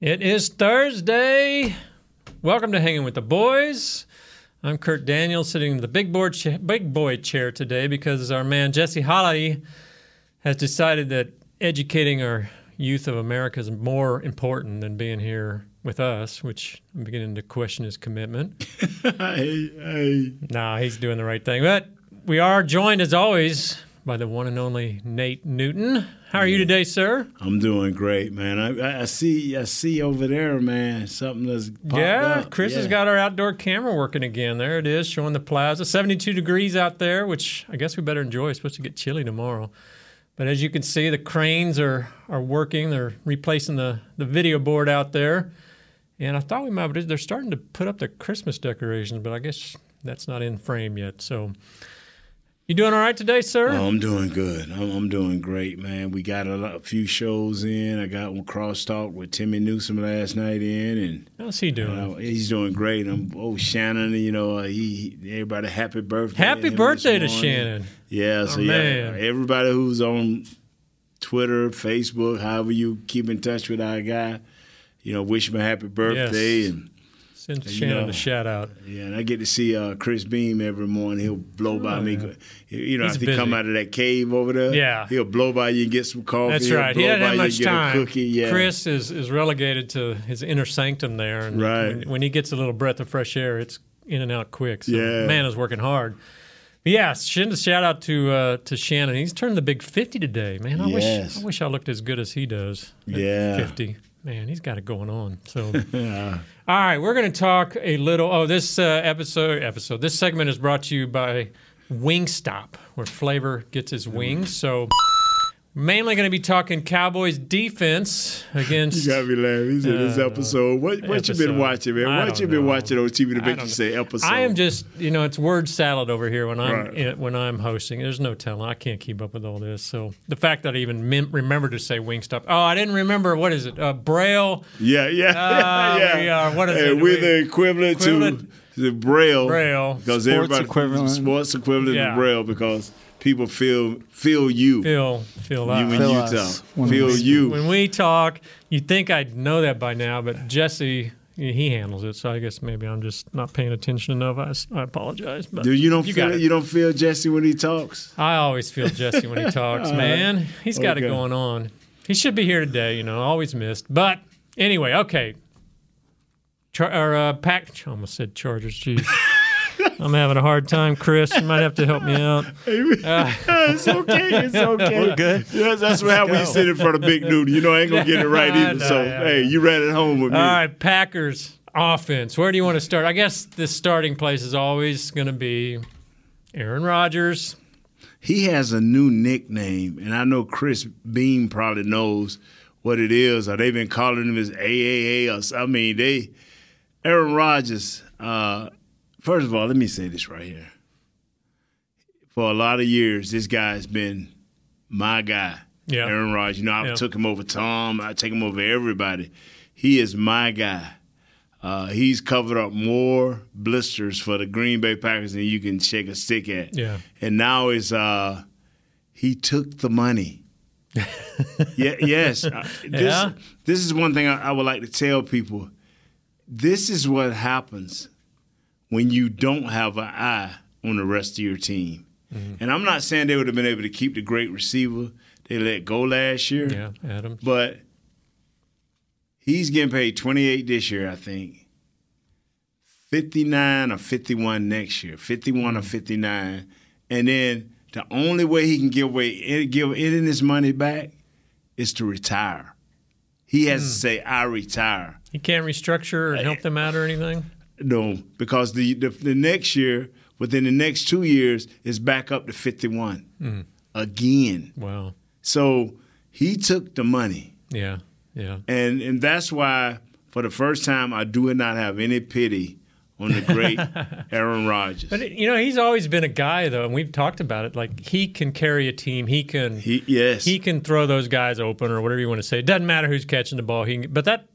It is Thursday. Welcome to Hanging with the Boys. I'm Kurt Daniels, sitting in the big board, cha- big boy chair today because our man Jesse Holley has decided that educating our youth of America is more important than being here with us, which I'm beginning to question his commitment. No, he's doing the right thing. But we are joined, as always, by the one and only Nate Newton. How are you today, sir? I'm doing great, man. I, I- see, I see over there, man. Something that's Yeah, up. Chris has got our outdoor camera working again. There it is, showing the plaza. 72 degrees out there, which I guess we better enjoy. It's supposed to get chilly tomorrow. But as you can see, the cranes are, are working. They're replacing the, the video board out there. And I thought we might, but they're starting to put up the Christmas decorations, but I guess that's not in frame yet. So, you doing all right today, sir? Oh, I'm doing good. I'm, I'm doing great, man. We got a, lot, a few shows in. I got one crosstalk with Timmy Newsome last night in, and How's he doing? uh, he's doing great. I'm oh Shannon, you know, uh, he, he everybody happy birthday. Happy birthday to. Shannon. Yeah, so Oh, yeah, man. everybody who's on Twitter, Facebook, however you keep in touch with our guy, you know, wish him a happy birthday Yes. and. Send You Shannon know. a shout out. Yeah, and I get to see uh, Chris Beam every morning. He'll blow by me. You know, Oh, He's if he busy. come out of that cave over there, Yeah. he'll blow by you and get some coffee. That's He'll right. He doesn't by have much time. Cookie. Yeah. Chris is, is relegated to his inner sanctum there, and Right. when, when he gets a little breath of fresh air, it's in and out quick. So Yeah. man is working hard. But yeah, send a shout out to uh, to Shannon. He's turned the big fifty today, man. I Yes. wish I wish I looked as good as he does. Yeah. fifty. Man, he's got it going on. So, yeah. all right, we're going to talk a little. Oh, this uh, episode episode this segment is brought to you by Wingstop, where flavor gets its wings. So, mainly going to be talking Cowboys defense against. You got me laughing. Said this Uh, episode. What what you been watching, man? I What you been know. watching on TV to make you say episode? I am just, you know, it's word salad over here when I'm Right. when I'm hosting. There's no telling. I can't keep up with all this. So the fact that I even mem- remember to say Wingstop. Oh, I didn't remember. What is it? Uh, Braille. Yeah, yeah, Ah, yeah. we are. What is Hey, it? We're We- the equivalent, equivalent- to the Braille. Braille. Because Sports everybody equivalent. sports equivalent Yeah. to Braille because people feel feel you. Feel, feel you that. in Feel Utah. us when Feel we you. When we talk, you'd think I'd know that by now, but Jesse, he handles it. So I guess maybe I'm just not paying attention enough. I apologize. But Dude, you don't you feel got it. it. You don't feel Jesse when he talks. I always feel Jesse when he talks, man. He's got it going on. He should be here today, you know, always missed. But anyway, okay. Char- or, uh, Pack, I almost said Chargers, jeez. I'm having a hard time, Chris. You might have to help me out. it's okay. It's okay. We're good. Yes, that's how we sit in front of Big Dude. You know, I ain't gonna get it right I either. know, so, yeah, hey, you ran it home with me. All right, Packers offense. Where do you want to start? I guess the starting place is always going to be Aaron Rodgers. He has a new nickname, and I know Chris Beam probably knows what it is. Or they've been calling him his AAA. Or so- I mean, they Aaron Rodgers. Uh, first of all, let me say this right here. For a lot of years, this guy's been my guy. Yeah. Aaron Rodgers. You know, I Yeah. took him over Tom. I take him over everybody. He is my guy. Uh, he's covered up more blisters for the Green Bay Packers than you can shake a stick at. Yeah. And now is uh, he took the money. yeah, yes. Uh, This, Yeah? this is one thing I, I would like to tell people. This is what happens when you don't have an eye on the rest of your team. Mm-hmm. And I'm not saying they would have been able to keep the great receiver they let go last year. Yeah, Adams. But he's getting paid 28 this year, I think. 59 or 51 next year. 51 or 59. And then the only way he can give away any, give any of this money back is to retire. He has hmm. to say, I retire. He can't restructure or help them out or anything? No, because the, the the next year, within the next two years, is back up to 51 hmm. again. Wow. So he took the money. Yeah. Yeah. And and that's why for the first time I do not have any pity on the great Aaron Rodgers. But you know, he's always been a guy though, and we've talked about it. Like he can carry a team. He can. He yes. He can throw those guys open or whatever you want to say. It doesn't matter who's catching the ball. He can, but that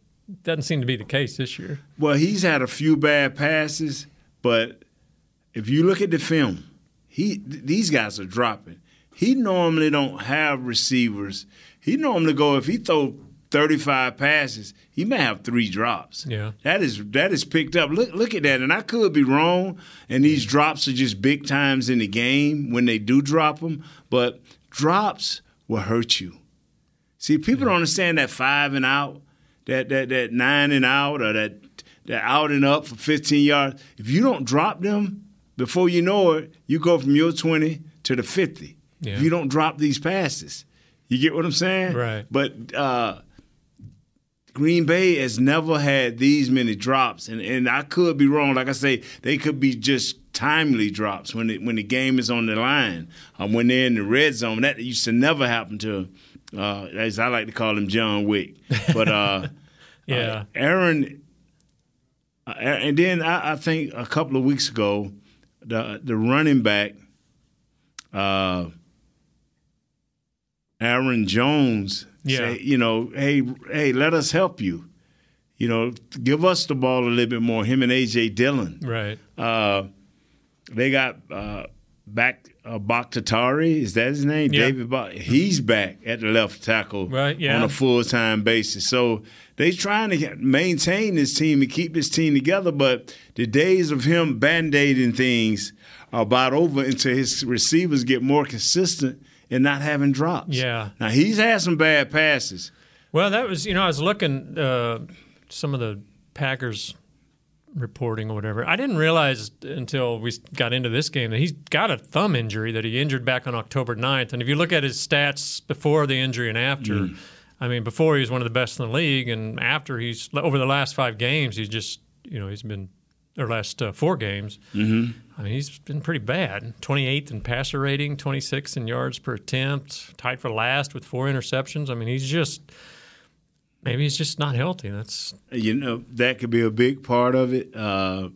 doesn't seem to be the case this year. Well, he's had a few bad passes, but if you look at the film, he these guys are dropping. He normally don't have receivers. He normally go if he throw 35 passes, he may have three drops. Yeah. That is that is picked up. Look look at that. And I could be wrong, and these drops are just big times in the game when they do drop them, but drops will hurt you. See, people don't understand that five and out, that that that nine and out or that that out and up for 15 yards. If you don't drop them before you know it, you go from your 20 to the 50. Yeah. If you don't drop these passes. You get what I'm saying? Right. But uh, Green Bay has never had these many drops, and, and I could be wrong. Like I say, they could be just timely drops when it, when the game is on the line, um, when they're in the red zone. That used to never happen to, uh, as I like to call him, John Wick. But uh, Yeah. uh, Aaron, uh, and then I, I think a couple of weeks ago, the the running back, uh, Aaron Jones, Yeah. say, you know, hey, hey, let us help you. You know, give us the ball a little bit more. Him and AJ Dillon. Right. Uh, they got uh, back uh, Bakhtiari. Is that his name? Yeah. David Bak. He's back at the left tackle Right, yeah. on a full time basis. So they're trying to maintain this team and keep this team together. But the days of him band aiding things are about over until his receivers get more consistent and not having drops. Yeah. Now he's had some bad passes. Well, that was you know I was looking uh, some of the Packers reporting or whatever. I didn't realize until we got into this game that he's got a thumb injury that he injured back on October 9th. And if you look at his stats before the injury and after, I mean, before he was one of the best in the league, and after he's over the last five games, he's just you know he's been or last uh, four games. Mm-hmm. I mean, he's been pretty bad. 28th in passer rating, 26th in yards per attempt, tied for last with four interceptions. I mean, he's just maybe he's just not healthy. That's you know that could be a big part of it. Uh,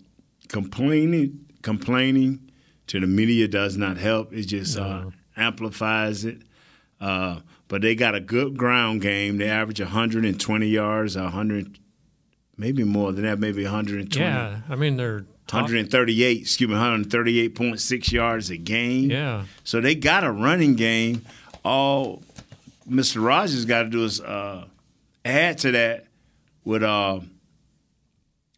complaining, complaining to the media does not help. It just uh, amplifies it. Uh, but they got a good ground game. They average 120 yards, 100, maybe more than that, maybe 120. yeah. I mean, they're top, 138, excuse me, 138.6 yards a game. Yeah. So they got a running game. All Mr. Rogers got to do is uh, add to that with uh,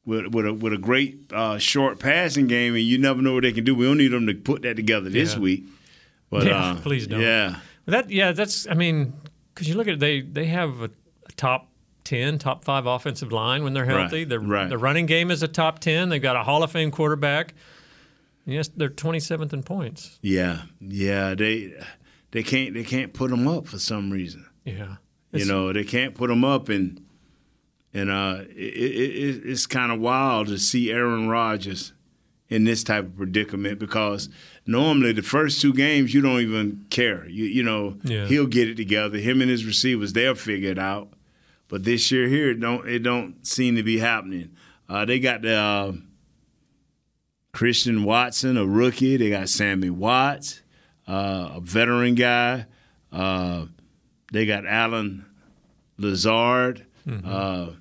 with with a, with a great uh, short passing game, and you never know what they can do. We don't need them to put that together this Yeah. week. But Yeah, uh, please don't. Yeah, But that yeah, that's I mean, because you look at it, they they have a, a top ten, top five offensive line when they're healthy. Right, Their right. the running game is a top ten. They've got a Hall of Fame quarterback. And yes, they're twenty seventh in points. yeah, yeah. They they can't they can't put them up for some reason. Yeah, You know, they can't put them up, and and uh, it, it, it, it's kind of wild to see Aaron Rodgers in this type of predicament because normally the first two games you don't even care. You you know Yeah. he'll get it together. Him and his receivers they'll figure it out. But this year here it don't it don't seem to be happening. Uh, they got the uh, Christian Watson, a rookie. They got Sammy Watts, uh, a veteran guy. Uh, they got Allen Lazard. Uh,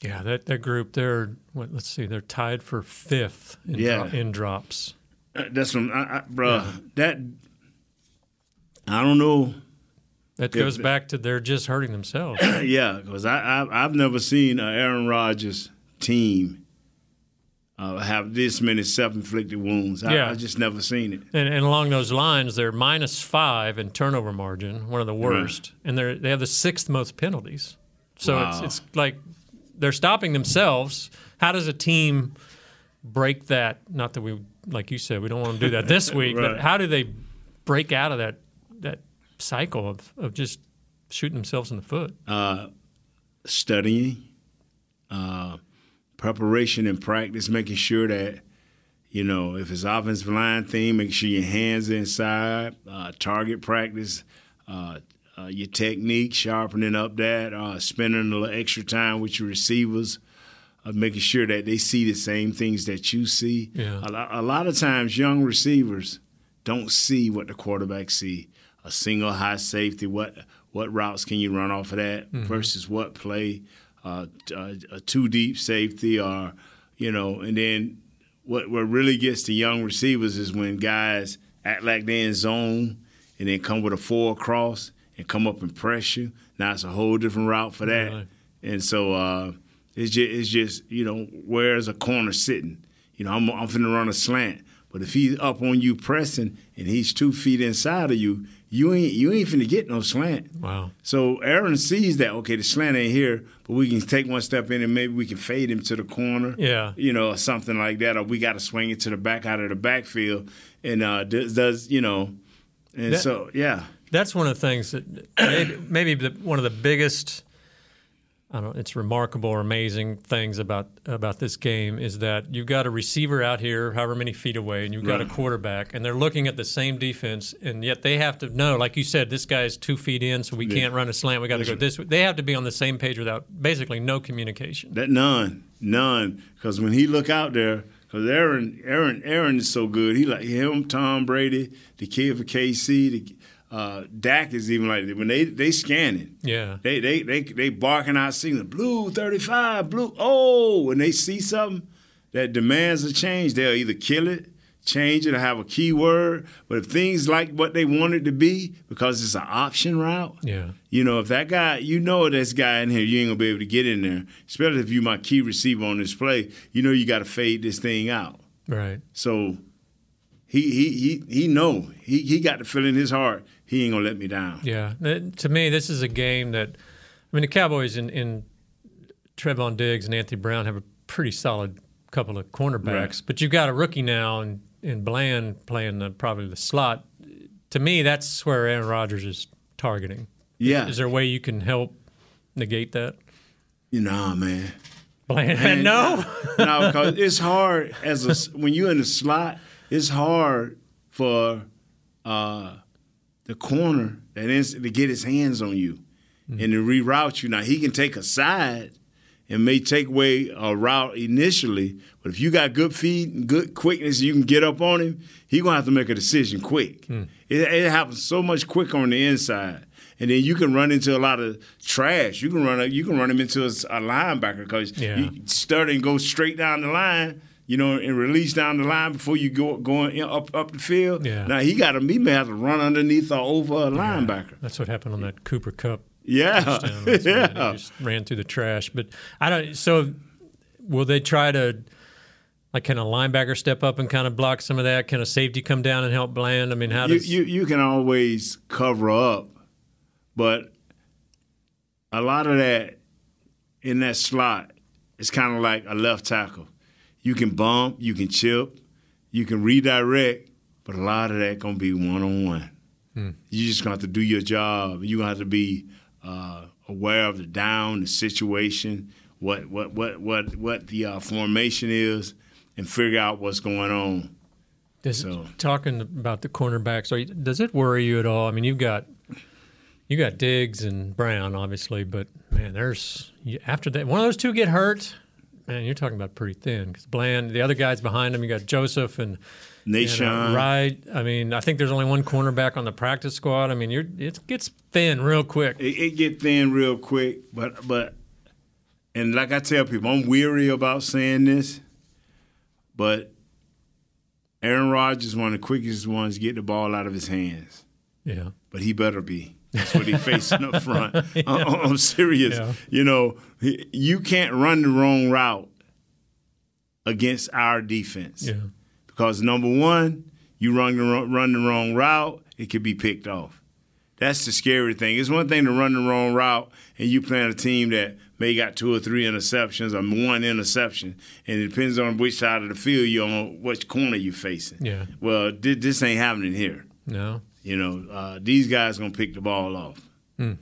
yeah. That that group, they're what? Let's see, they're tied for fifth in, Yeah. dro- in drops. that's what, I, I, bro. That I don't know. That goes back to they're just hurting themselves. yeah, because I, I I've never seen an Aaron Rodgers team uh, have this many self-inflicted wounds. I, Yeah. I just never seen it. And, and along those lines, they're minus five in turnover margin, one of the worst, and they're they have the sixth most penalties. So Wow. it's it's like they're stopping themselves. How does a team break that? Not that we, like you said, we don't want to do that this week, Right. but how do they break out of that cycle of, of just shooting themselves in the foot? studying, uh, preparation and practice, making sure that, you know, if it's offensive line thing, make sure your hands are inside, uh, target practice, uh, uh, your technique, sharpening up that, uh, spending a little extra time with your receivers, uh, making sure that they see the same things that you see. Yeah. A, lo- a lot of times, young receivers don't see what the quarterback see. A single high safety, what what routes can you run off of that versus what play, uh, uh, a two deep safety, or you know, and then what what really gets the young receivers is when guys act like they're in zone and then come with a four across and come up and press you. Now it's a whole different route for that. Really? And so uh, it's just it's just you know where's a corner sitting? You know I'm I'm finna run a slant, but if he's up on you pressing and he's two feet inside of you, you ain't you ain't finna get no slant. Wow. So Aaron sees that okay, the slant ain't here, but we can take one step in and maybe we can fade him to the corner. Yeah. you know, or something like that, or we got to swing it to the back out of the backfield, and uh, does, does you know, and That- so yeah, That's one of the things that maybe, maybe the, one of the biggest. I don't. It's remarkable or amazing things about about this game is that you've got a receiver out here, however many feet away, and you've got a quarterback, and they're looking at the same defense, and yet they have to know, like you said, this guy's two feet in, so we Yeah. can't run a slant. We got to go this. way. They have to be on the same page without basically no communication. that none, none, because when he look out there, because Aaron, Aaron, Aaron is so good. He like him, Tom Brady, the kid for KC, the, uh, Dak is even like when they they scanning. Yeah. They they they they barking out signal, blue thirty five, blue. Oh, when they see something that demands a change, they'll either kill it, change it, or have a keyword. But if things like what they want it to be, because it's an option route, Yeah. you know, if that guy, you know, this guy in here, you ain't gonna be able to get in there. Especially if you my key receiver on this play, you know, you got to fade this thing out. Right. So he he he he know he he got the feeling in his heart he ain't gonna let me down. Yeah, to me, this is a game that, I mean, the Cowboys in, in Trevon Diggs and Anthony Brown have a pretty solid couple of cornerbacks, Right. but you've got a rookie now and in Bland playing the, probably the slot. To me, that's where Aaron Rodgers is targeting. Yeah, Is there a way you can help negate that? you know, man. Bland, Man, no. no, because it's hard as a when you're in the slot. It's hard for uh, the corner that is to get his hands on you mm-hmm. and to reroute you. Now he can take a side and may take away a route initially, but if you got good feet and good quickness, you can get up on him. He gonna have to make a decision quick. Hmm. It, it happens so much quicker on the inside. And then you can run into a lot of trash. You can run. You can run him into a, a linebacker because Yeah. you stutter and go straight down the line, you know, and release down the line before you go going up up the field. Yeah. Now he got to he may have to run underneath or over a linebacker. That's what happened on that Cooper Kupp Yeah, touchdown. last. He yeah. just ran through the trash. But I don't. So, will they try to, like, can a linebacker step up and kind of block some of that? Can a safety come down and help Bland? I mean, how You, does? you you can always cover up, but a lot of that in that slot is kind of like a left tackle. You can bump, you can chip, you can redirect, but a lot of that gonna be one on one. You just gonna have to do your job. You gonna have to be uh, aware of the down, the situation, what what what what what the uh, formation is, and figure out what's going on. Does, So- talking about the cornerbacks, are you, does it worry you at all? I mean, you've got you got Diggs and Brown, obviously, but man, there's after that one of those two get hurt. Man, you're talking about pretty thin because Bland, the other guys behind him, you got Joseph and you know, right. I mean, I think there's only one cornerback on the practice squad. I mean, you're it gets thin real quick. it, it get thin real quick, but but and like I tell people, I'm weary about saying this, but Aaron Rodgers is one of the quickest ones to get the ball out of his hands. Yeah, But he better be. That's what he facing up front. I- I'm serious. Yeah. You know, you can't run the wrong route against our defense yeah, because number one, you run the wrong, run the wrong route, it could be picked off. That's the scary thing. It's one thing to run the wrong route and you playing a team that may got two or three interceptions or one interception, and it depends on which side of the field you're on, which corner you're facing. Yeah. Well, this ain't happening here. no, You know, uh, these guys gonna pick the ball off, Hmm.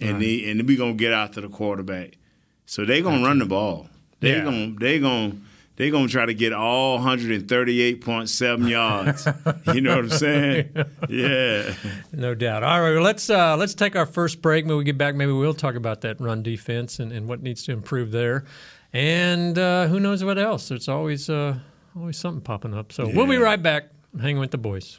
and they, and we gonna get after the quarterback. So they gonna run the ball. They Yeah. gonna they gonna they're gonna try to get all 138.7 yards. you know what I'm saying? Yeah. No doubt. All right, well, let's uh, let's take our first break. When we get back, maybe we'll talk about that run defense and, and what needs to improve there, and uh, who knows what else. There's always uh, always something popping up. So we'll be right back. Hanging with the boys.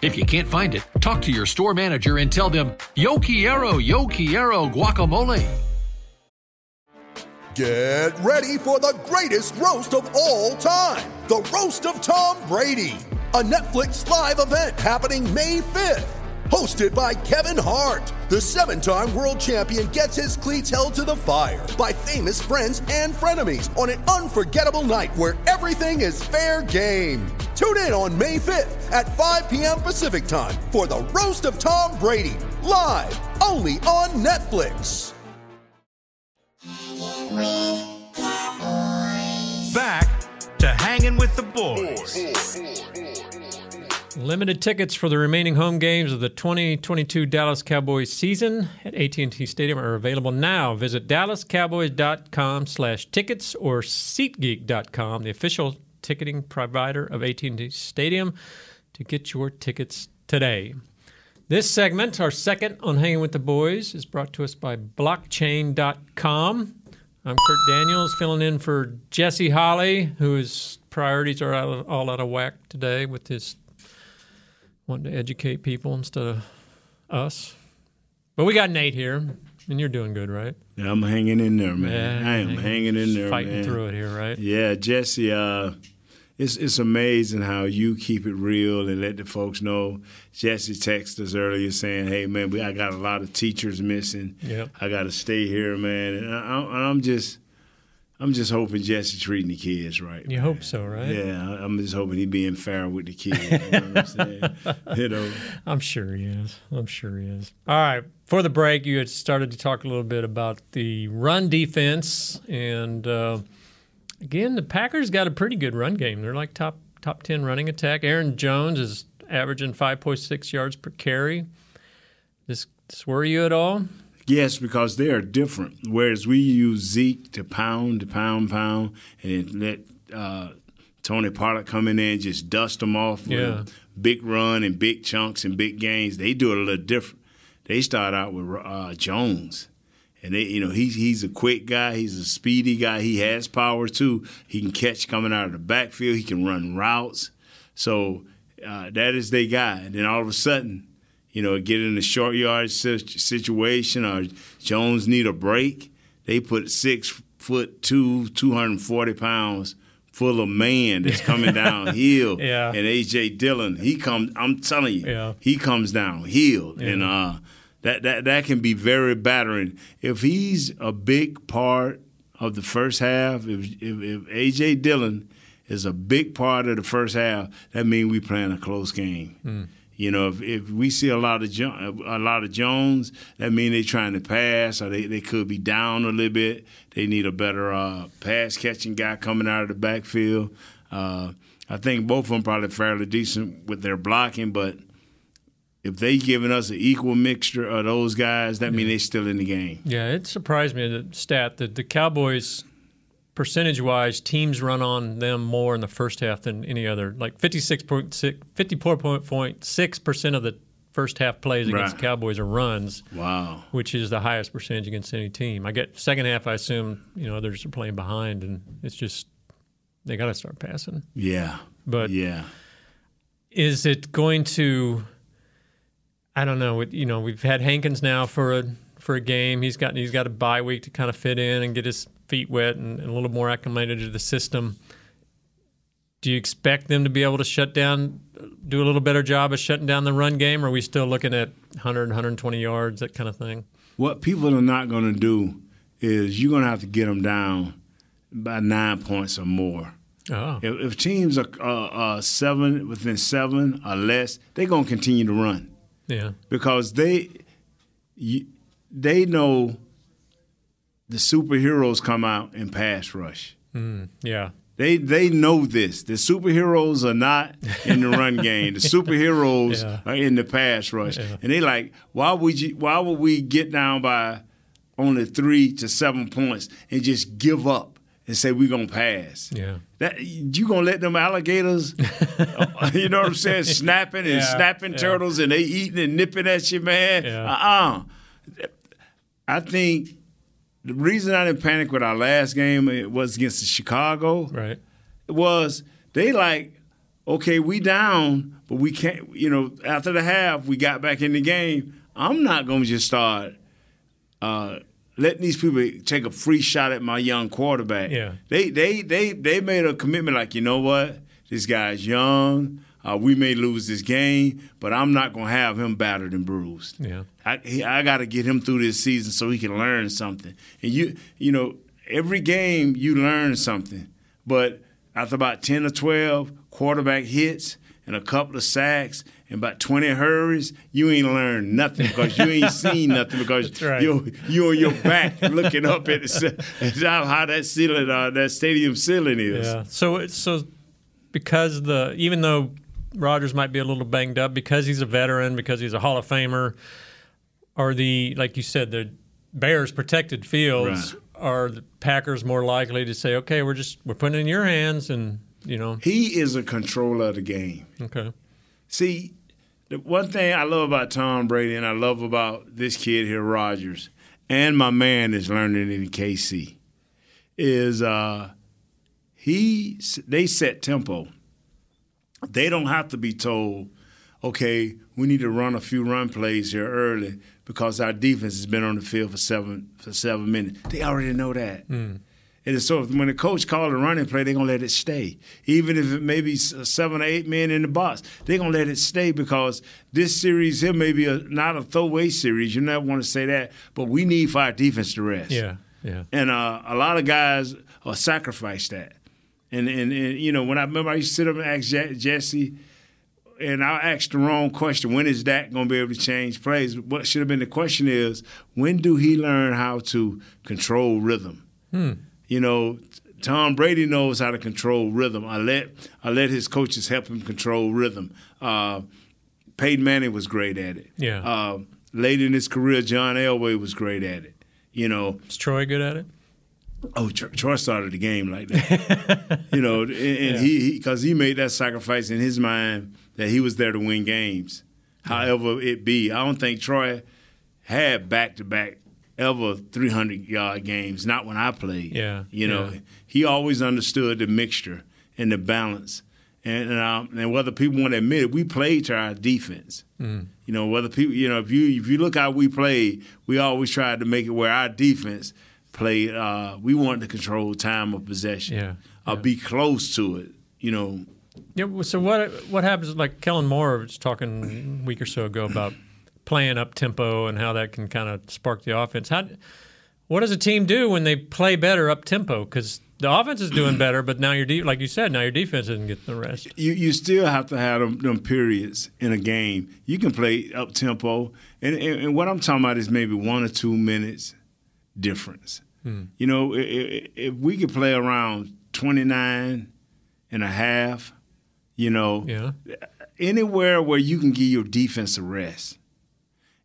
If you can't find it, talk to your store manager and tell them, Yo Quiero, Yo Quiero guacamole. Get ready for the greatest roast of all time the Roast of Tom Brady, a Netflix live event happening May 5th. Hosted by Kevin Hart, the seven time world champion gets his cleats held to the fire by famous friends and frenemies on an unforgettable night where everything is fair game. Tune in on May 5th at 5 p.m. Pacific time for the Roast of Tom Brady, live only on Netflix. Back to hanging with the boys. Limited tickets for the remaining home games of the 2022 Dallas Cowboys season at AT&T Stadium are available now. Visit dallascowboys.com/tickets or SeatGeek.com, the official ticketing provider of AT&T Stadium, to get your tickets today. This segment, our second on Hanging with the Boys, is brought to us by Blockchain.com. I'm Kurt Daniels, filling in for Jesse Holley, whose priorities are out of, all out of whack today with his wanting to educate people instead of us. But we got Nate here, and you're doing good, right? Yeah, I'm hanging in there, man. Yeah, I am hanging- hanging in there, Fighting man. through it here, right? Yeah, Jesse, uh, it's it's amazing how you keep it real and let the folks know. Jesse texted us earlier saying, "Hey, man, we I got a lot of teachers missing. Yep. I got to stay here, man." And I, I, I'm just, I'm just hoping Jesse treating the kids right. You hope so, right? Yeah, I'm just hoping he being fair with the kids. You know what I'm saying? you know. I'm sure he is. I'm sure he is. All right. For the break, you had started to talk a little bit about the run defense, and uh, again, the Packers got a pretty good run game. They're like top top ten running attack. Aaron Jones is averaging 5.6 yards per carry. This, this worry you at all? Yes, because they are different. Whereas we use Zeke to pound, to pound, pound, and let uh, Tony Pollard come in there and just dust them off with Yeah. a big run and big chunks and big gains. They do it a little different. They start out with uh, Jones. And they, you know, he's he's a quick guy. He's a speedy guy. He has power too. He can catch coming out of the backfield. He can run routes. So uh, that is their guy. And then all of a sudden, you know, get in a short yard situation or Jones need a break. They put six foot two, two hundred and forty pounds full of man that's coming downhill. Yeah. And AJ Dillon, he comes. I'm telling you, Yeah. he comes downhill, and uh, that that that can be very battering. If he's a big part of the first half, if if, if AJ Dillon is a big part of the first half, that means we playing a close game. You know, if, if we see a lot of jo- a lot of Jones, that means they're trying to pass, or they, they could be down a little bit. They need a better uh, pass catching guy coming out of the backfield. Uh, I think both of them probably fairly decent with their blocking, but if they giving us an equal mixture of those guys, that means they're still in the game. Yeah, it surprised me the stat that the Cowboys, percentage wise, teams run on them more in the first half than any other. Like 56.6, 54.6 percent of the first half plays against Right. the Cowboys are runs, Wow. which is the highest percentage against any team. I get second half. I assume you know others are playing behind, and it's just they got to start passing. Yeah. But Yeah. is it going to I don't know. it- You know, we've had Hankins now for a for a game. He's got he's got a bye week to kind of fit in and get his feet wet and, and a little more acclimated to the system. Do you expect them to be able to shut down, do a little better job of shutting down the run game? Or are we still looking at 100, 120 yards, that kind of thing? What people are not going to do is you're going to have to get them down by nine points or more. Oh, If, if teams are uh, uh, seven within seven or less, they're going to continue to run yeah, because they you, they know the superheroes come out in pass rush. yeah, They they know this. The superheroes are not in the run game. The superheroes Yeah. are in the pass rush, and they like why would you? Why would we get down by only three to seven points and just give up and say we're gonna pass? yeah. That you gonna let them alligators? you know what I'm saying? Snapping and Yeah, snapping yeah. turtles, and they eating and nipping at you, man. Yeah. Uh uh I think the reason I didn't panic with our last game it was against the Chicago Right. was they like, okay, we down, but we can't. You know, after the half, we got back in the game. I'm not gonna just start uh, letting these people take a free shot at my young quarterback. Yeah. they they they they made a commitment like, you know what, this guy's young. Uh, we may lose this game, but I'm not gonna have him battered and bruised. Yeah. I I got to get him through this season so he can learn something. And you you know every game you learn something, but after about ten or twelve quarterback hits and a couple of sacks and about twenty hurries, you ain't learned nothing because you ain't seen nothing because right. you're you on your back looking up at, the, at how high that ceiling uh, that stadium ceiling is. Yeah. So so because the even though Rodgers might be a little banged up because he's a veteran, because he's a Hall of Famer, are the like you said the Bears protected fields Right. are the Packers more likely to say, okay, we're just we're putting it in your hands, and you know, He is a controller of the game. okay, See, the one thing I love about Tom Brady and I love about this kid here, Rodgers, and my man is learning in KC, is uh, he they set tempo. They don't have to be told, okay, we need to run a few run plays here early because our defense has been on the field for seven for seven minutes. They already know that. And so when the coach called a running play, they're gonna let it stay, even if it may be seven or eight men in the box. They're gonna let it stay because this series here may be a, not a throwaway series. You never want to say that, but we need for our defense to rest. yeah, yeah, And uh, a lot of guys uh, sacrifice that. And, and and you know when I remember I used to sit up and ask Je- Jesse, and I asked the wrong question. When is that going to be able to change plays? What should have been the question is when do he learn how to control rhythm? You know, Tom Brady knows how to control rhythm. I let I let his coaches help him control rhythm. Uh, Peyton Manning was great at it. Yeah. Uh, late in his career, John Elway was great at it. You know, is Troy good at it? Oh, Troy started the game like that. you know, and, and he because he, made that sacrifice in his mind that he was there to win games, however it be. I don't think Troy had back to back ever 300 yard games. Not when I played. Yeah, you know, yeah. he always understood the mixture and the balance. And and, um, and whether people want to admit it, we played to our defense. Mm. You know, whether people, you know, if you if you look how we played, we always tried to make it where our defense played. Uh, we wanted to control time of possession. Yeah. or be close to it. You know. Yeah. So what what happens? Like Kellen Moore was talking a week or so ago about playing up tempo and how that can kind of spark the offense. How what does a team do when they play better up tempo? Because the offense is doing better, but now your de- like you said, now your defense isn't getting the rest. You you still have to have them, them periods in a game. You can play up tempo, and, and, and, what I'm talking about is maybe one or two minutes difference. Hmm. You know, if, if, we could play around 29 and a half, you know, yeah. anywhere where you can give your defense a rest.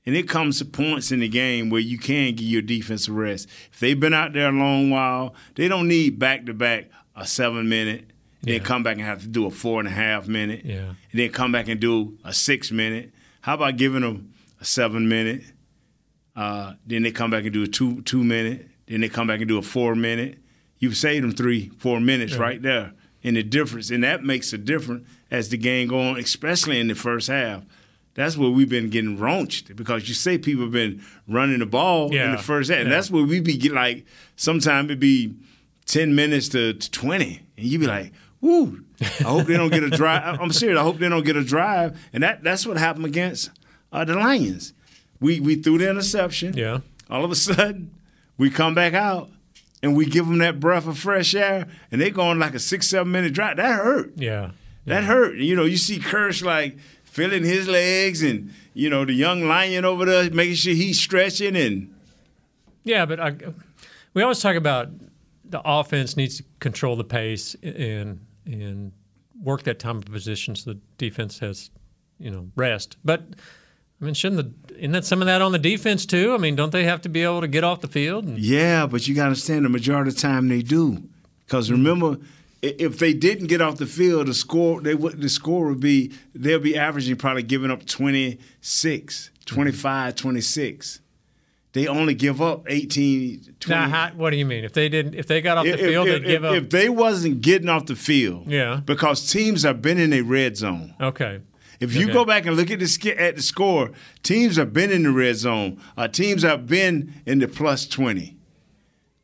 And it comes to points in the game where you can give your defense a rest. If they've been out there a long while, they don't need back to back a seven minute, yeah. then come back and have to do a four and a half minute, yeah. and then come back and do a six minute. How about giving them a seven minute? Uh, then they come back and do a two two minute. Then they come back and do a four minute. You've saved them three, four minutes yeah. right there. And the difference, and that makes a difference as the game goes on, especially in the first half. That's where we've been getting raunched because you say people have been running the ball yeah. in the first half, and yeah. that's where we be get like sometimes it be ten minutes to, to twenty, and you be like, "Woo!" I hope they don't get a drive. I'm serious. I hope they don't get a drive, and that that's what happened against uh, the Lions. We we threw the interception. Yeah. All of a sudden, we come back out and we give them that breath of fresh air, and they go on like a six seven minute drive. That hurt. Yeah. That yeah. hurt. You know, you see Kirsch like feeling his legs and you know the young lion over there making sure he's stretching and yeah but I, we always talk about the offense needs to control the pace and and work that time of position so the defense has you know rest but I mean, shouldn't the isn't that some of that on the defense too? I mean, don't they have to be able to get off the field? And... Yeah, but you got to understand the majority of the time they do, because remember if they didn't get off the field, the score they would the score would be they'll be averaging probably giving up 26, mm-hmm. 25, 26. They only give up 18, 20. Now, how, what do you mean? If they didn't, if they got off the if, field, if, they'd give up. If they wasn't getting off the field, yeah, because teams have been in a red zone. Okay. If you okay. go back and look at the at the score, teams have been in the red zone. Uh, teams have been in the plus twenty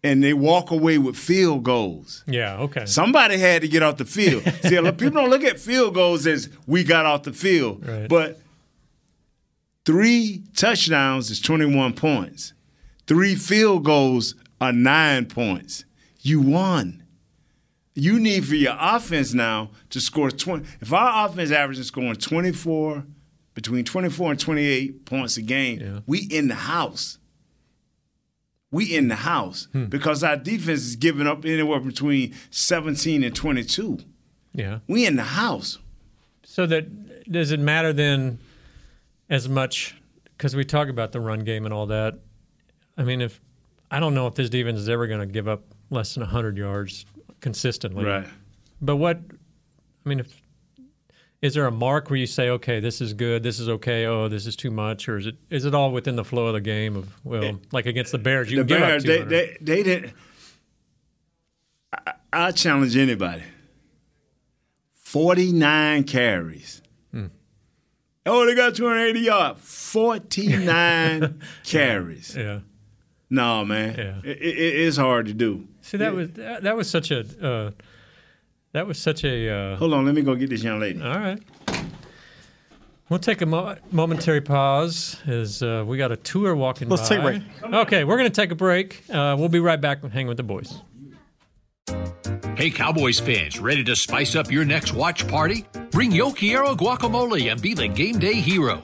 and they walk away with field goals. Yeah, okay. Somebody had to get off the field. See, people don't look at field goals as we got off the field, right. but three touchdowns is 21 points. Three field goals are nine points. You won. You need for your offense now to score 20. If our offense averages scoring 24, between 24 and 28 points a game, yeah. we in the house we in the house hmm. because our defense is giving up anywhere between 17 and 22. Yeah. We in the house. So that does it matter then as much cuz we talk about the run game and all that. I mean if I don't know if this defense is ever going to give up less than 100 yards consistently. Right. But what I mean if is there a mark where you say, okay, this is good, this is okay, oh, this is too much, or is it is it all within the flow of the game? Of well, it, like against the Bears, you the can Bears, they, they, they didn't. I, I challenge anybody. Forty nine carries. Hmm. Oh, they got 280 yards. 49 carries. Yeah. No, man. Yeah. It, it, it's hard to do. See, that was that, that was such a uh, that was such a. Uh, Hold on, let me go get this young lady. All right. We'll take a mo- momentary pause as uh, we got a tour walking Let's by. take a break. Okay, we're going to take a break. Uh, we'll be right back hanging with the boys. Hey, Cowboys fans, ready to spice up your next watch party? Bring Yo Quiero guacamole and be the game day hero.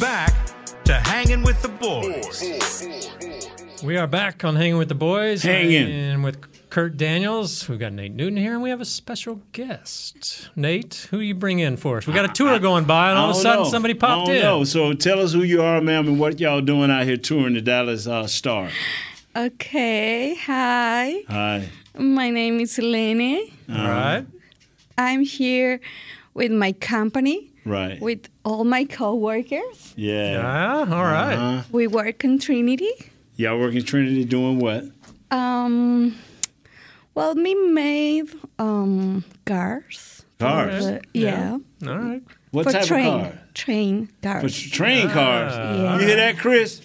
Back to hanging with the boys. We are back on Hanging with the Boys. Hanging. And with Kurt Daniels. We've got Nate Newton here, and we have a special guest. Nate, who you bring in for us? We got a tour going by, and all of a sudden know. somebody popped I don't in. know. So tell us who you are, ma'am, and what y'all doing out here touring the Dallas uh, Star. Okay, hi. Hi. My name is Lenny. All right. I'm here with my company, Right. with all my coworkers. Yeah. Yeah, all right. Uh-huh. We work in Trinity. Y'all working Trinity doing what? Um, well, me made um cars. Cars? Uh, yeah. All right. What For type train, of car? Train cars. tr- train cars. Yeah. You hear that, Chris?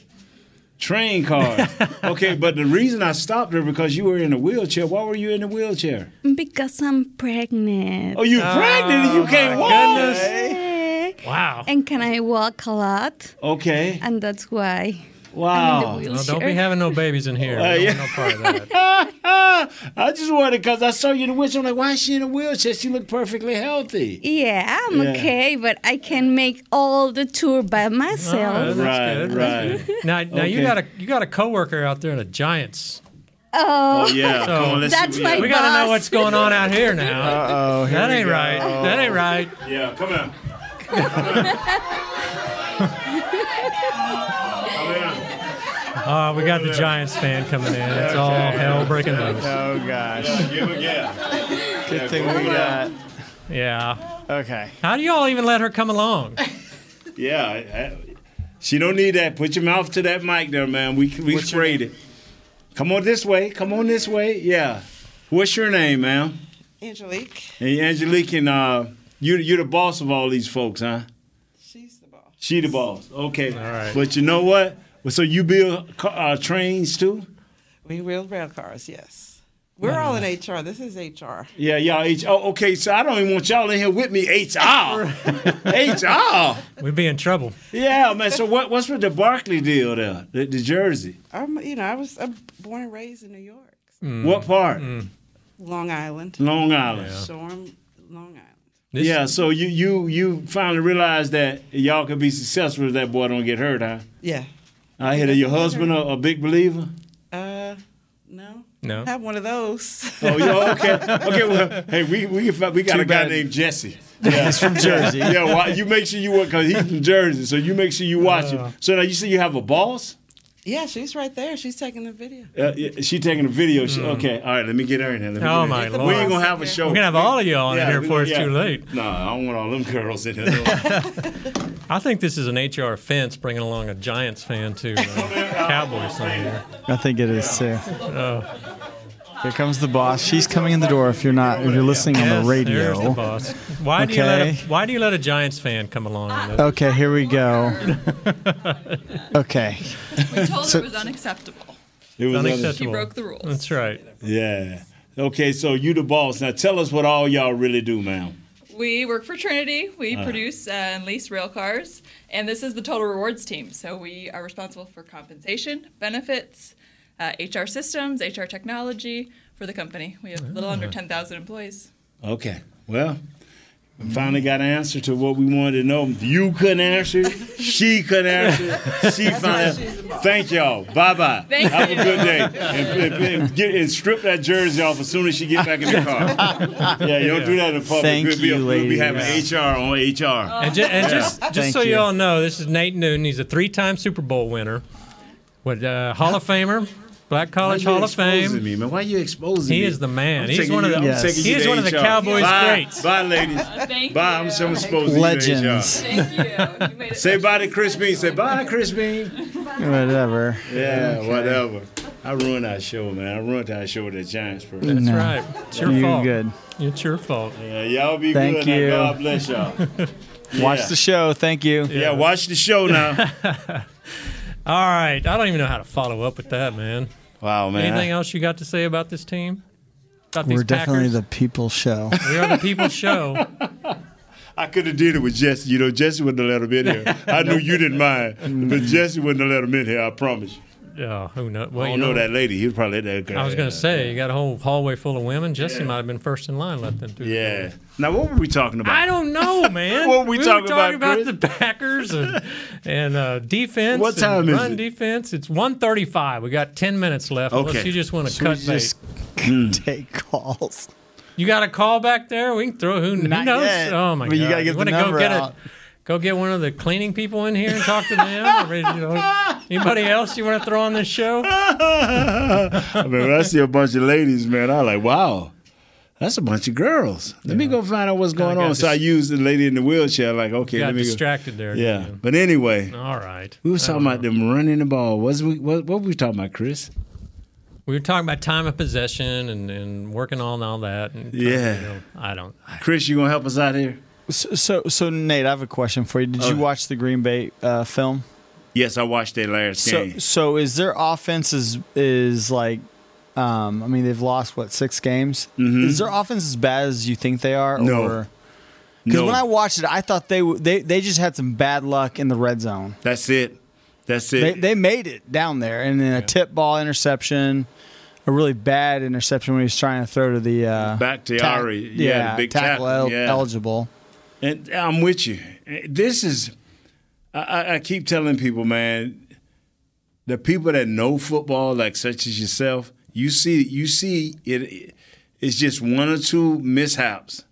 Train cars. okay, but the reason I stopped her because you were in a wheelchair. Why were you in a wheelchair? Because I'm pregnant. Oh, you pregnant and you oh can't walk? Yeah. Wow. And can I walk a lot? Okay. And that's why. Wow. I'm in the Well, don't be having no babies in here. Uh, yeah. no part of that. I just wanted because I saw you in the wheelchair. I'm like, why is she in a wheelchair? She looked perfectly healthy. Yeah, I'm Yeah. okay, but I can make all the tour by myself. All right, that's Right, good. right. Now, now you got a you got a coworker out there in a Giants. Oh, Oh yeah. So- on, That's see. my yeah. We got to know what's going on out here now. Uh-oh, here that ain't go. right. That ain't right. Yeah, come on. Come Oh, we got the Giants fan coming in. It's all hell breaking loose. Oh gosh. Give it, yeah. Good thing we got. Yeah. Okay. How do y'all even let her come along? Yeah. I- I- she don't need that. Put your mouth to that mic there, man. We we What's sprayed it. Come on this way. Come on this way. Yeah. What's your name, ma'am? Angelique. Hey, Angelique, and uh, you you're the boss of all these folks, huh? She's the boss. She the boss. Okay. All right. But you know what? Well, So you build uh, trains too? We build rail cars, yes. We're all in mm. HR. This is HR. Yeah, y'all. H- oh, okay. So I don't even want y'all in here with me. HR. HR. We'd be in trouble. Yeah, man. So what, what's with the Barkley deal there? The, the Jersey. I'm, you know, I was I'm born and raised in New York, mm. What part? Mm. Long Island, Long Island. Shoreham, Long Island. This- yeah. So you you you finally realized that y'all could be successful if that boy don't get hurt, huh? Yeah. I hear that your husband a, a big believer. Uh, no. No. Have one of those. Oh, yeah. Okay. Okay. Well, hey, we we we got Too a guy bad. named Jesse. He's from Jersey. Yeah. Well, you make sure you because he's from Jersey, so you make sure you watch him. So now you say you have a boss. Yeah, she's right there. She's taking the video. Uh, yeah, she taking a video. She, okay, all right. Let me get her in there. Let me Oh, my in. Lord. We ain't gonna have a show. We're gonna have all of y'all in here before gonna- it's too late. No, I don't want all them girls in here. I think this is an HR offense bringing along a Giants fan to uh, Cowboys thing. I think it is too. Oh, Here comes the boss. She's coming in the door. If you're not, if you're listening on the radio. There's the boss. Why do you let a, Okay. Why do you let a Giants fan come along? With this? Okay, here we go. Okay. We told So- her it was unacceptable. It was Unacceptable. She broke the rules. That's right. Yeah. Okay, so you the boss. Now tell us what all y'all really do, ma'am. We work for Trinity. We Uh. produce uh, and lease rail cars, and this is the total rewards team. So we are responsible for compensation, benefits, uh, HR systems, HR technology for the company. We have a little under Ah. 10,000 employees. Okay. Well, we Finally got an answer to what we wanted to know. You couldn't answer. it. She couldn't answer. it. She finally. Thank y'all. Bye bye. Thank Have you. a good day. And, and- and get, and strip that jersey off as soon as she get back in the car. Yeah, you don't do that in public. Thank we'll be, you, we'll be ladies. having HR on HR. And, ju- and just, just Thank so you. you. all know, this is Nate Newton. He's a three-time Super Bowl winner, with uh, Hall of Famer, Black College Hall of exposing Fame. Me, man? Why you exposing He me? is the man. I'm He's one of the- I'm Yes. He is one of the Cowboys bye. greats. Bye, ladies. Thank Bye. you. I'm so exposing you Legends. to Thank you. You made HR. it Say bye to Chris Bean. Say bye, Chris Bean. Whatever. Yeah, whatever. I ruined our show, man. I ruined our show with the Giants first. That's No. right. It's your You fault. good. It's your fault. Yeah, y'all be Thank good. Now, you. God bless y'all. Watch the show. Thank you. Yeah, watch the show now. All right. I don't even know how to follow up with that, man. Wow, man. Anything else you got to say about this team? About We're definitely Packers? the people show. we are the people's show. I could have did it with Jesse. You know, Jesse wouldn't have let him in here. I knew you didn't mind, but Jesse wouldn't have let him in here. I promise you. Yeah, who knows? Well, I you don't know, that lady. He would probably let that girl. I was going to say, you got a whole hallway full of women. Jesse might have been first in line, let them through. Yeah. door. Now, what were we talking about? I don't know, man. What were we talking were talking about, about the Packers and, and uh, defense. What time and is run it? defense. It's 135. We got 10 minutes left. Unless Okay. you just want to Should we cut bait. just take calls? You got a call back there? We can throw who, who Not knows? yet. Oh my But you gotta get the wanna go number get out. a go get one of the cleaning people in here and talk to them. you know, anybody else you want to throw on this show? I mean, when I see a bunch of ladies, man, I'm like, wow, that's a bunch of girls. Let me go find out what's going on. So I used the lady in the wheelchair, like, okay, let me distracted there. Yeah. you? But anyway, All right. we was talking about them running the ball. Was we, what, what were we talking about, Chris? We were talking about time of possession and, and working on all that. And Yeah. you know, I don't. Chris, you going to help us out here? So, so, Nate, I have a question for you. Did you watch the Green Bay uh, film? Yes, I watched that last So, game. so is their offense is is like, um, I mean, they've lost what six games? Is their offense as bad as you think they are? Mm-hmm. No. Because No. when I watched it, I thought they w- they they just had some bad luck in the red zone. That's it. That's They it. they made it down there, and then a tip ball interception, a really bad interception when he was trying to throw to the uh, Back to tack- Ari. Yeah, the big tackle, tackle, el- yeah. eligible. And I'm with you. This is, I- I, keep telling people, man, the people that know football, like such as yourself, you see, you see it. It's just one or two mishaps,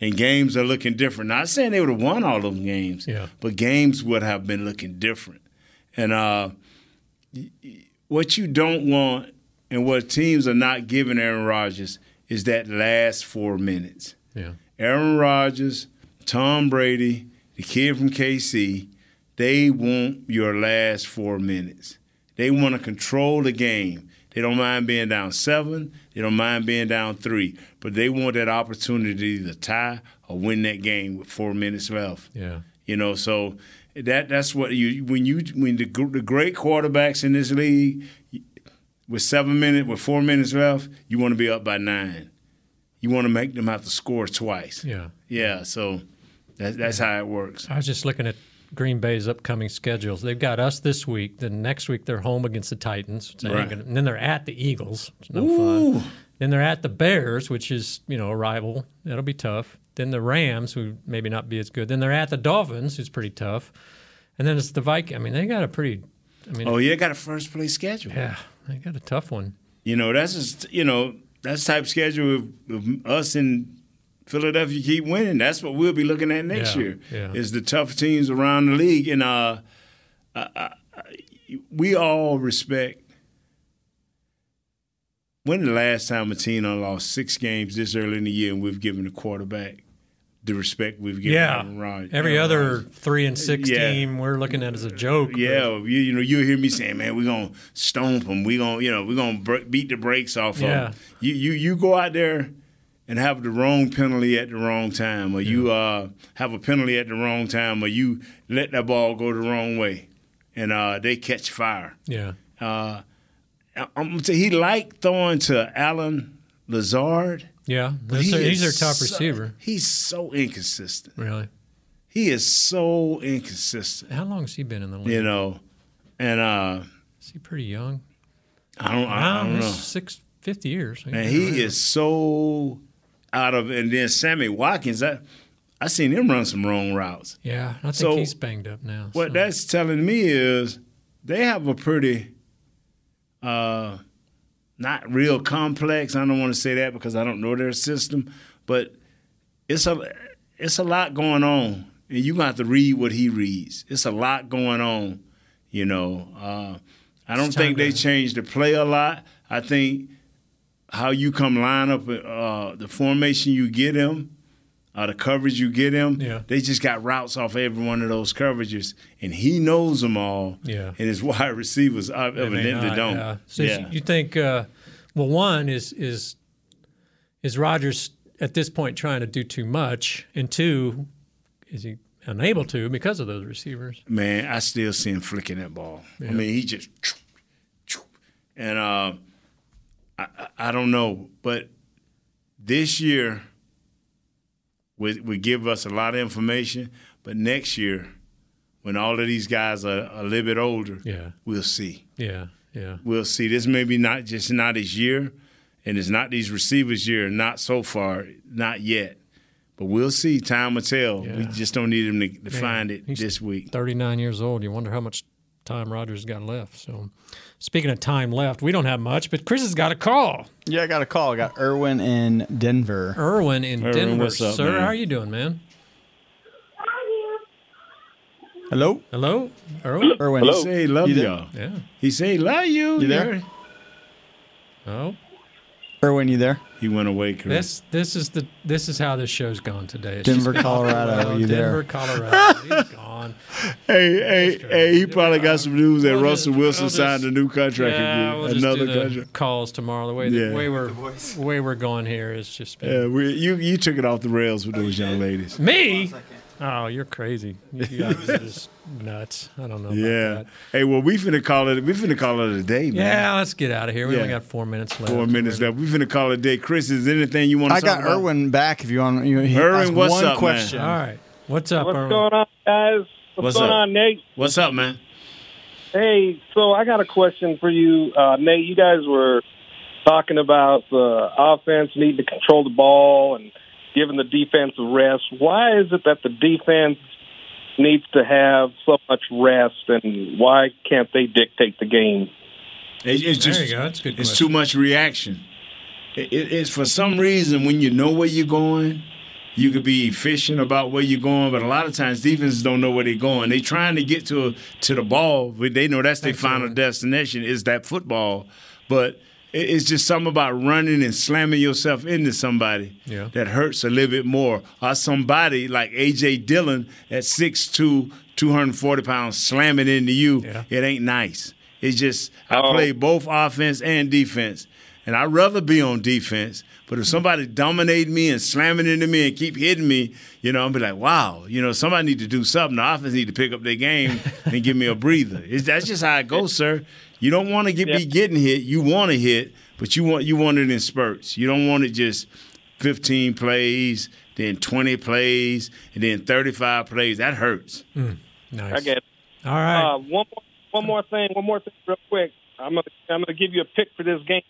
and games are looking different. Not saying they would have won all those games, Yeah. but games would have been looking different. And uh, what you don't want, and what teams are not giving Aaron Rodgers, is that last four minutes. Yeah. Aaron Rodgers, Tom Brady, the kid from KC, they want your last four minutes. They want to control the game. They don't mind being down seven. They don't mind being down three. But they want that opportunity to either tie or win that game with four minutes left. Yeah. You know, so that that's what you when you when the the great quarterbacks in this league with seven minutes with four minutes left, you want to be up by nine. You want to make them have to score twice. Yeah. Yeah, so that, that's how it works. I was just looking at Green Bay's upcoming schedules. They've got us this week. Then next week they're home against the Titans. Right. gonna- and then they're at the Eagles. Is no Ooh. fun. Then they're at the Bears, which is you know a rival. That'll be tough. Then the Rams, who maybe not be as good. Then they're at the Dolphins, who's pretty tough. And then it's the Vikings. I mean, they got a pretty. I mean, Oh, yeah, got a first place schedule. yeah, they got a tough one. You know, that's just you know that's type of schedule of, of us in Philadelphia keep winning. That's what we'll be looking at next Yeah, year. yeah. Is the tough teams around the league, and uh, I, I, we all respect. When the last time a team lost six games this early in the year, and we've given the quarterback the respect we've given Yeah, Aaron Rod- every other three and six Yeah. team we're looking at as a joke. Yeah, you, you know, you hear me saying, "Man, we're gonna stomp them. We're gonna, you know, we're gonna beat the brakes off Yeah. them." You, you, you go out there and have the wrong penalty at the wrong time, or you uh, have a penalty at the wrong time, or you let that ball go the wrong way, and uh, they catch fire. yeah. Uh, I'm gonna say he liked throwing to Allen Lazard. Yeah, he a- he's their top so- receiver. He's so inconsistent. Really? He is so inconsistent. How long has he been in the league? You know, and uh, Is he pretty young? I don't, I, I don't know. Six, 50 years. And he is so out of. And then Sammy Watkins, I, I seen him run some wrong routes. Yeah, I think So, he's banged up now. What so. that's telling me is they have a pretty uh not real complex. I don't want to say that because I don't know their system, but it's a it's a lot going on. And you got to read what he reads. It's a lot going on, you know. Uh I don't think they to- changed the play a lot. I think how you come line up uh the formation you get him uh, the coverage you get him, Yeah. they just got routes off every one of those coverages, and he knows them all. Yeah. and his wide receivers uh, evidently don't. Yeah. So yeah. you think, uh, well, one is is is Rodgers at this point trying to do too much, and two, is he unable to because of those receivers? Man, I still see him flicking that ball. Yeah. I mean, he just and uh, I, I- don't know, but this year would would give us a lot of information. But next year, when all of these guys are a little bit older, Yeah. we'll see. Yeah, yeah. We'll see. This may be not just not his year, and it's not these receivers' year. Not so far, not yet. But we'll see. Time will tell. We just don't need him to, to find it he's this week. 39 years old. You wonder how much time Rodgers got left. So, speaking of time left, we don't have much, but Chris has got a call. Yeah, I got a call. I got Irwin in Denver. Irwin in Irwin, Denver, what's up, sir. man? How are you doing, man? Hello? Hello, Irwin. Irwin. He say love You there? y'all. Yeah. He say love you. You there? Oh, Irwin, you there? He went away, Chris. this this is the this is how this show's gone today. It's Denver, just been off the Colorado, road. you there? Denver, Colorado. He's gone. Hey, hey, hey! He probably got some news that We'll Russell just- Wilson we'll signed just- a new contract Yeah, again. we'll just Another do the contract. calls tomorrow. The way the Yeah. way we're way we're going here is just been Yeah, we, you you took it off the rails with those young ladies. me. Oh, you're crazy. You guys are just nuts. I don't know. About Yeah. that. Hey, well, we finna call it. We finna call it a day, man. Yeah, let's get out of here. We only got four minutes left. Four minutes left. We finna call it a day. Chris, is there anything you want to say? I got talk about? Irwin back if you want. You, he Irwin, what's one up, man? question. All right. What's up, Erwin? What's Irwin? going on, guys? What's, What's going up? on, Nate? What's up, man? Hey, so I got a question for you, uh, Nate. You guys were talking about the offense needing to control the ball and giving the defense a rest. Why is it that the defense needs to have so much rest, and why can't they dictate the game? It- it's There just, you go. That's a good It's question. too much reaction. It, it- it's for some reason when you know where you're going, you could be efficient about where you're going. But a lot of times defenses don't know where they're going. They're trying to get to to the ball, but they know that's their final destination is that football. But it- it's just something about running and slamming yourself into somebody Yeah. that hurts a little bit more. Or somebody like AJ Dillon at 6'2", 240 pounds slamming into you. Yeah. It ain't nice. It's just I Oh. play both offense and defense, and I'd rather be on defense. But if somebody dominate me and slamming into me and keep hitting me, you know, I'll be like, wow, you know, somebody need to do something. The offense need to pick up their game and give me a breather. It's, that's just how it goes, sir. You don't want to get be getting hit. You want to hit, but you want you want it in spurts. You don't want it just 15 plays, then 20 plays, and then 35 plays. That hurts. Nice. I get it. All right. Uh, one more, one more thing, one more thing, real quick. I'm gonna I'm gonna give you a pick for this game.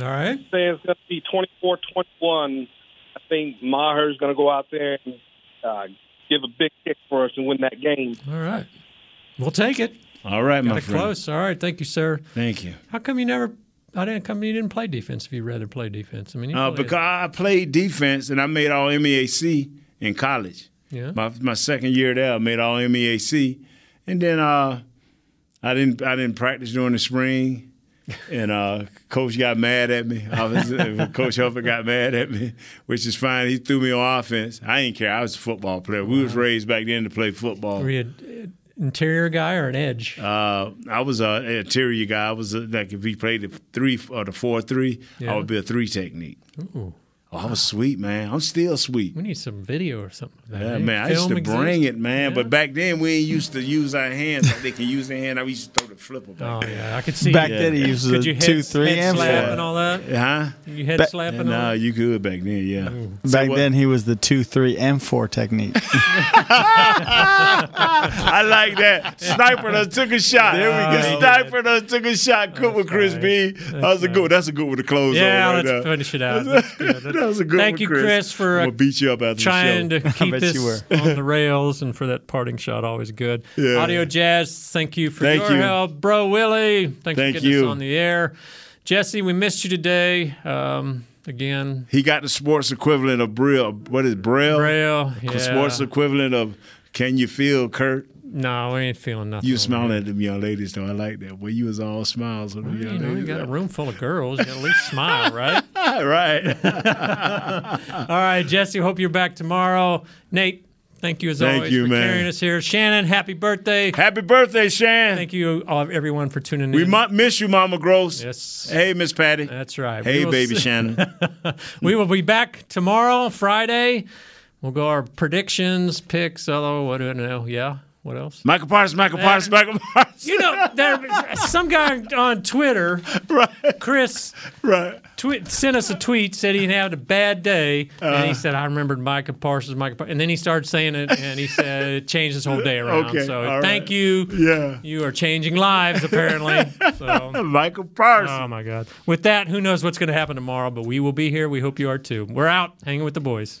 All right. say it's going to be 24-21. I think Maher's going to go out there and uh, give a big kick for us and win that game. All right. We'll take it. All right, Got my friend. close. All right. Thank you, sir. Thank you. How come you never? I didn't come. You didn't play defense if you'd rather play defense. I mean, you Uh, because I played defense and I made all MEAC in college. Yeah. My my second year there, I made all MEAC, and then uh, I didn't I didn't practice during the spring, and uh, coach got mad at me. Obviously, coach Huffer got mad at me, which is fine. He threw me on offense. I didn't care. I was a football player. We was raised back then to play football. were you interior guy or an edge? Uh, I was a an interior guy. I was a, like if he played the three or the four three, Yeah. I would be a three technique. Ooh. Oh, I was sweet, man. I'm still sweet. We need some video or something. Yeah, eh? man, I used Film to bring exists? it, man. Yeah. But back then, we ain't used to use our hands like they can use their hand. I used to throw the flipper Oh yeah, I could see. Back you. then, he used Could a you head, two, three, head and slap four. and all that? then. Huh? You head Ba- slap Yeah, and all no, that? you could back then, yeah. Back what- then, he was the two, three, and four technique. I like that. Sniper done took a shot. There we go. Sniper done took a shot. Cook with Chris B. That's, was a good. That's a good one to close Yeah, on. right let's there. finish it out. That's good. That's That was a good Thank one, you, Chris. Chris, for I'm uh, beat you up after trying the show. to keep this on the rails and for that parting shot. Always good. Yeah. Audio Jazz, thank you for Thank your you. help. Bro Willie, thanks Thank for getting you. us on the air. Jesse, we missed you today. Um, again, He got the sports equivalent of Braille. What is Braille? Braille, The yeah. sports equivalent of Can you feel Kurt? No, I ain't feeling nothing. You smiling at them young ladies though. I like that. Well, you was all smiles with them You young know, you got a room full of girls. You got at least smile, right? right. All right, Jesse. Hope you're back tomorrow. Nate, thank you as Thank always you, for man. carrying us here. Shannon, happy birthday. Happy birthday, Shan. Thank you, all, everyone, for tuning in. We might miss you, Mama Gross. Yes. Hey, Miss Patty. That's right. Hey, baby see- Shannon. we will be back tomorrow, Friday. We'll go our predictions, picks, although what do I know? Yeah. What else? Micah Parsons, Micah Parsons, Micah Parsons. You know, there some guy on Twitter, Chris, right, tweet, sent us a tweet said he had a bad day, and Uh. he said I remembered Micah Parsons, Micah Parsons. and then he started saying it, and he said it changed his whole day around. Okay, so all thank right. you. Yeah. you are changing lives apparently. So. Micah Parsons. Oh my God! With that, who knows what's going to happen tomorrow? But we will be here. We hope you are too. We're out hanging with the boys.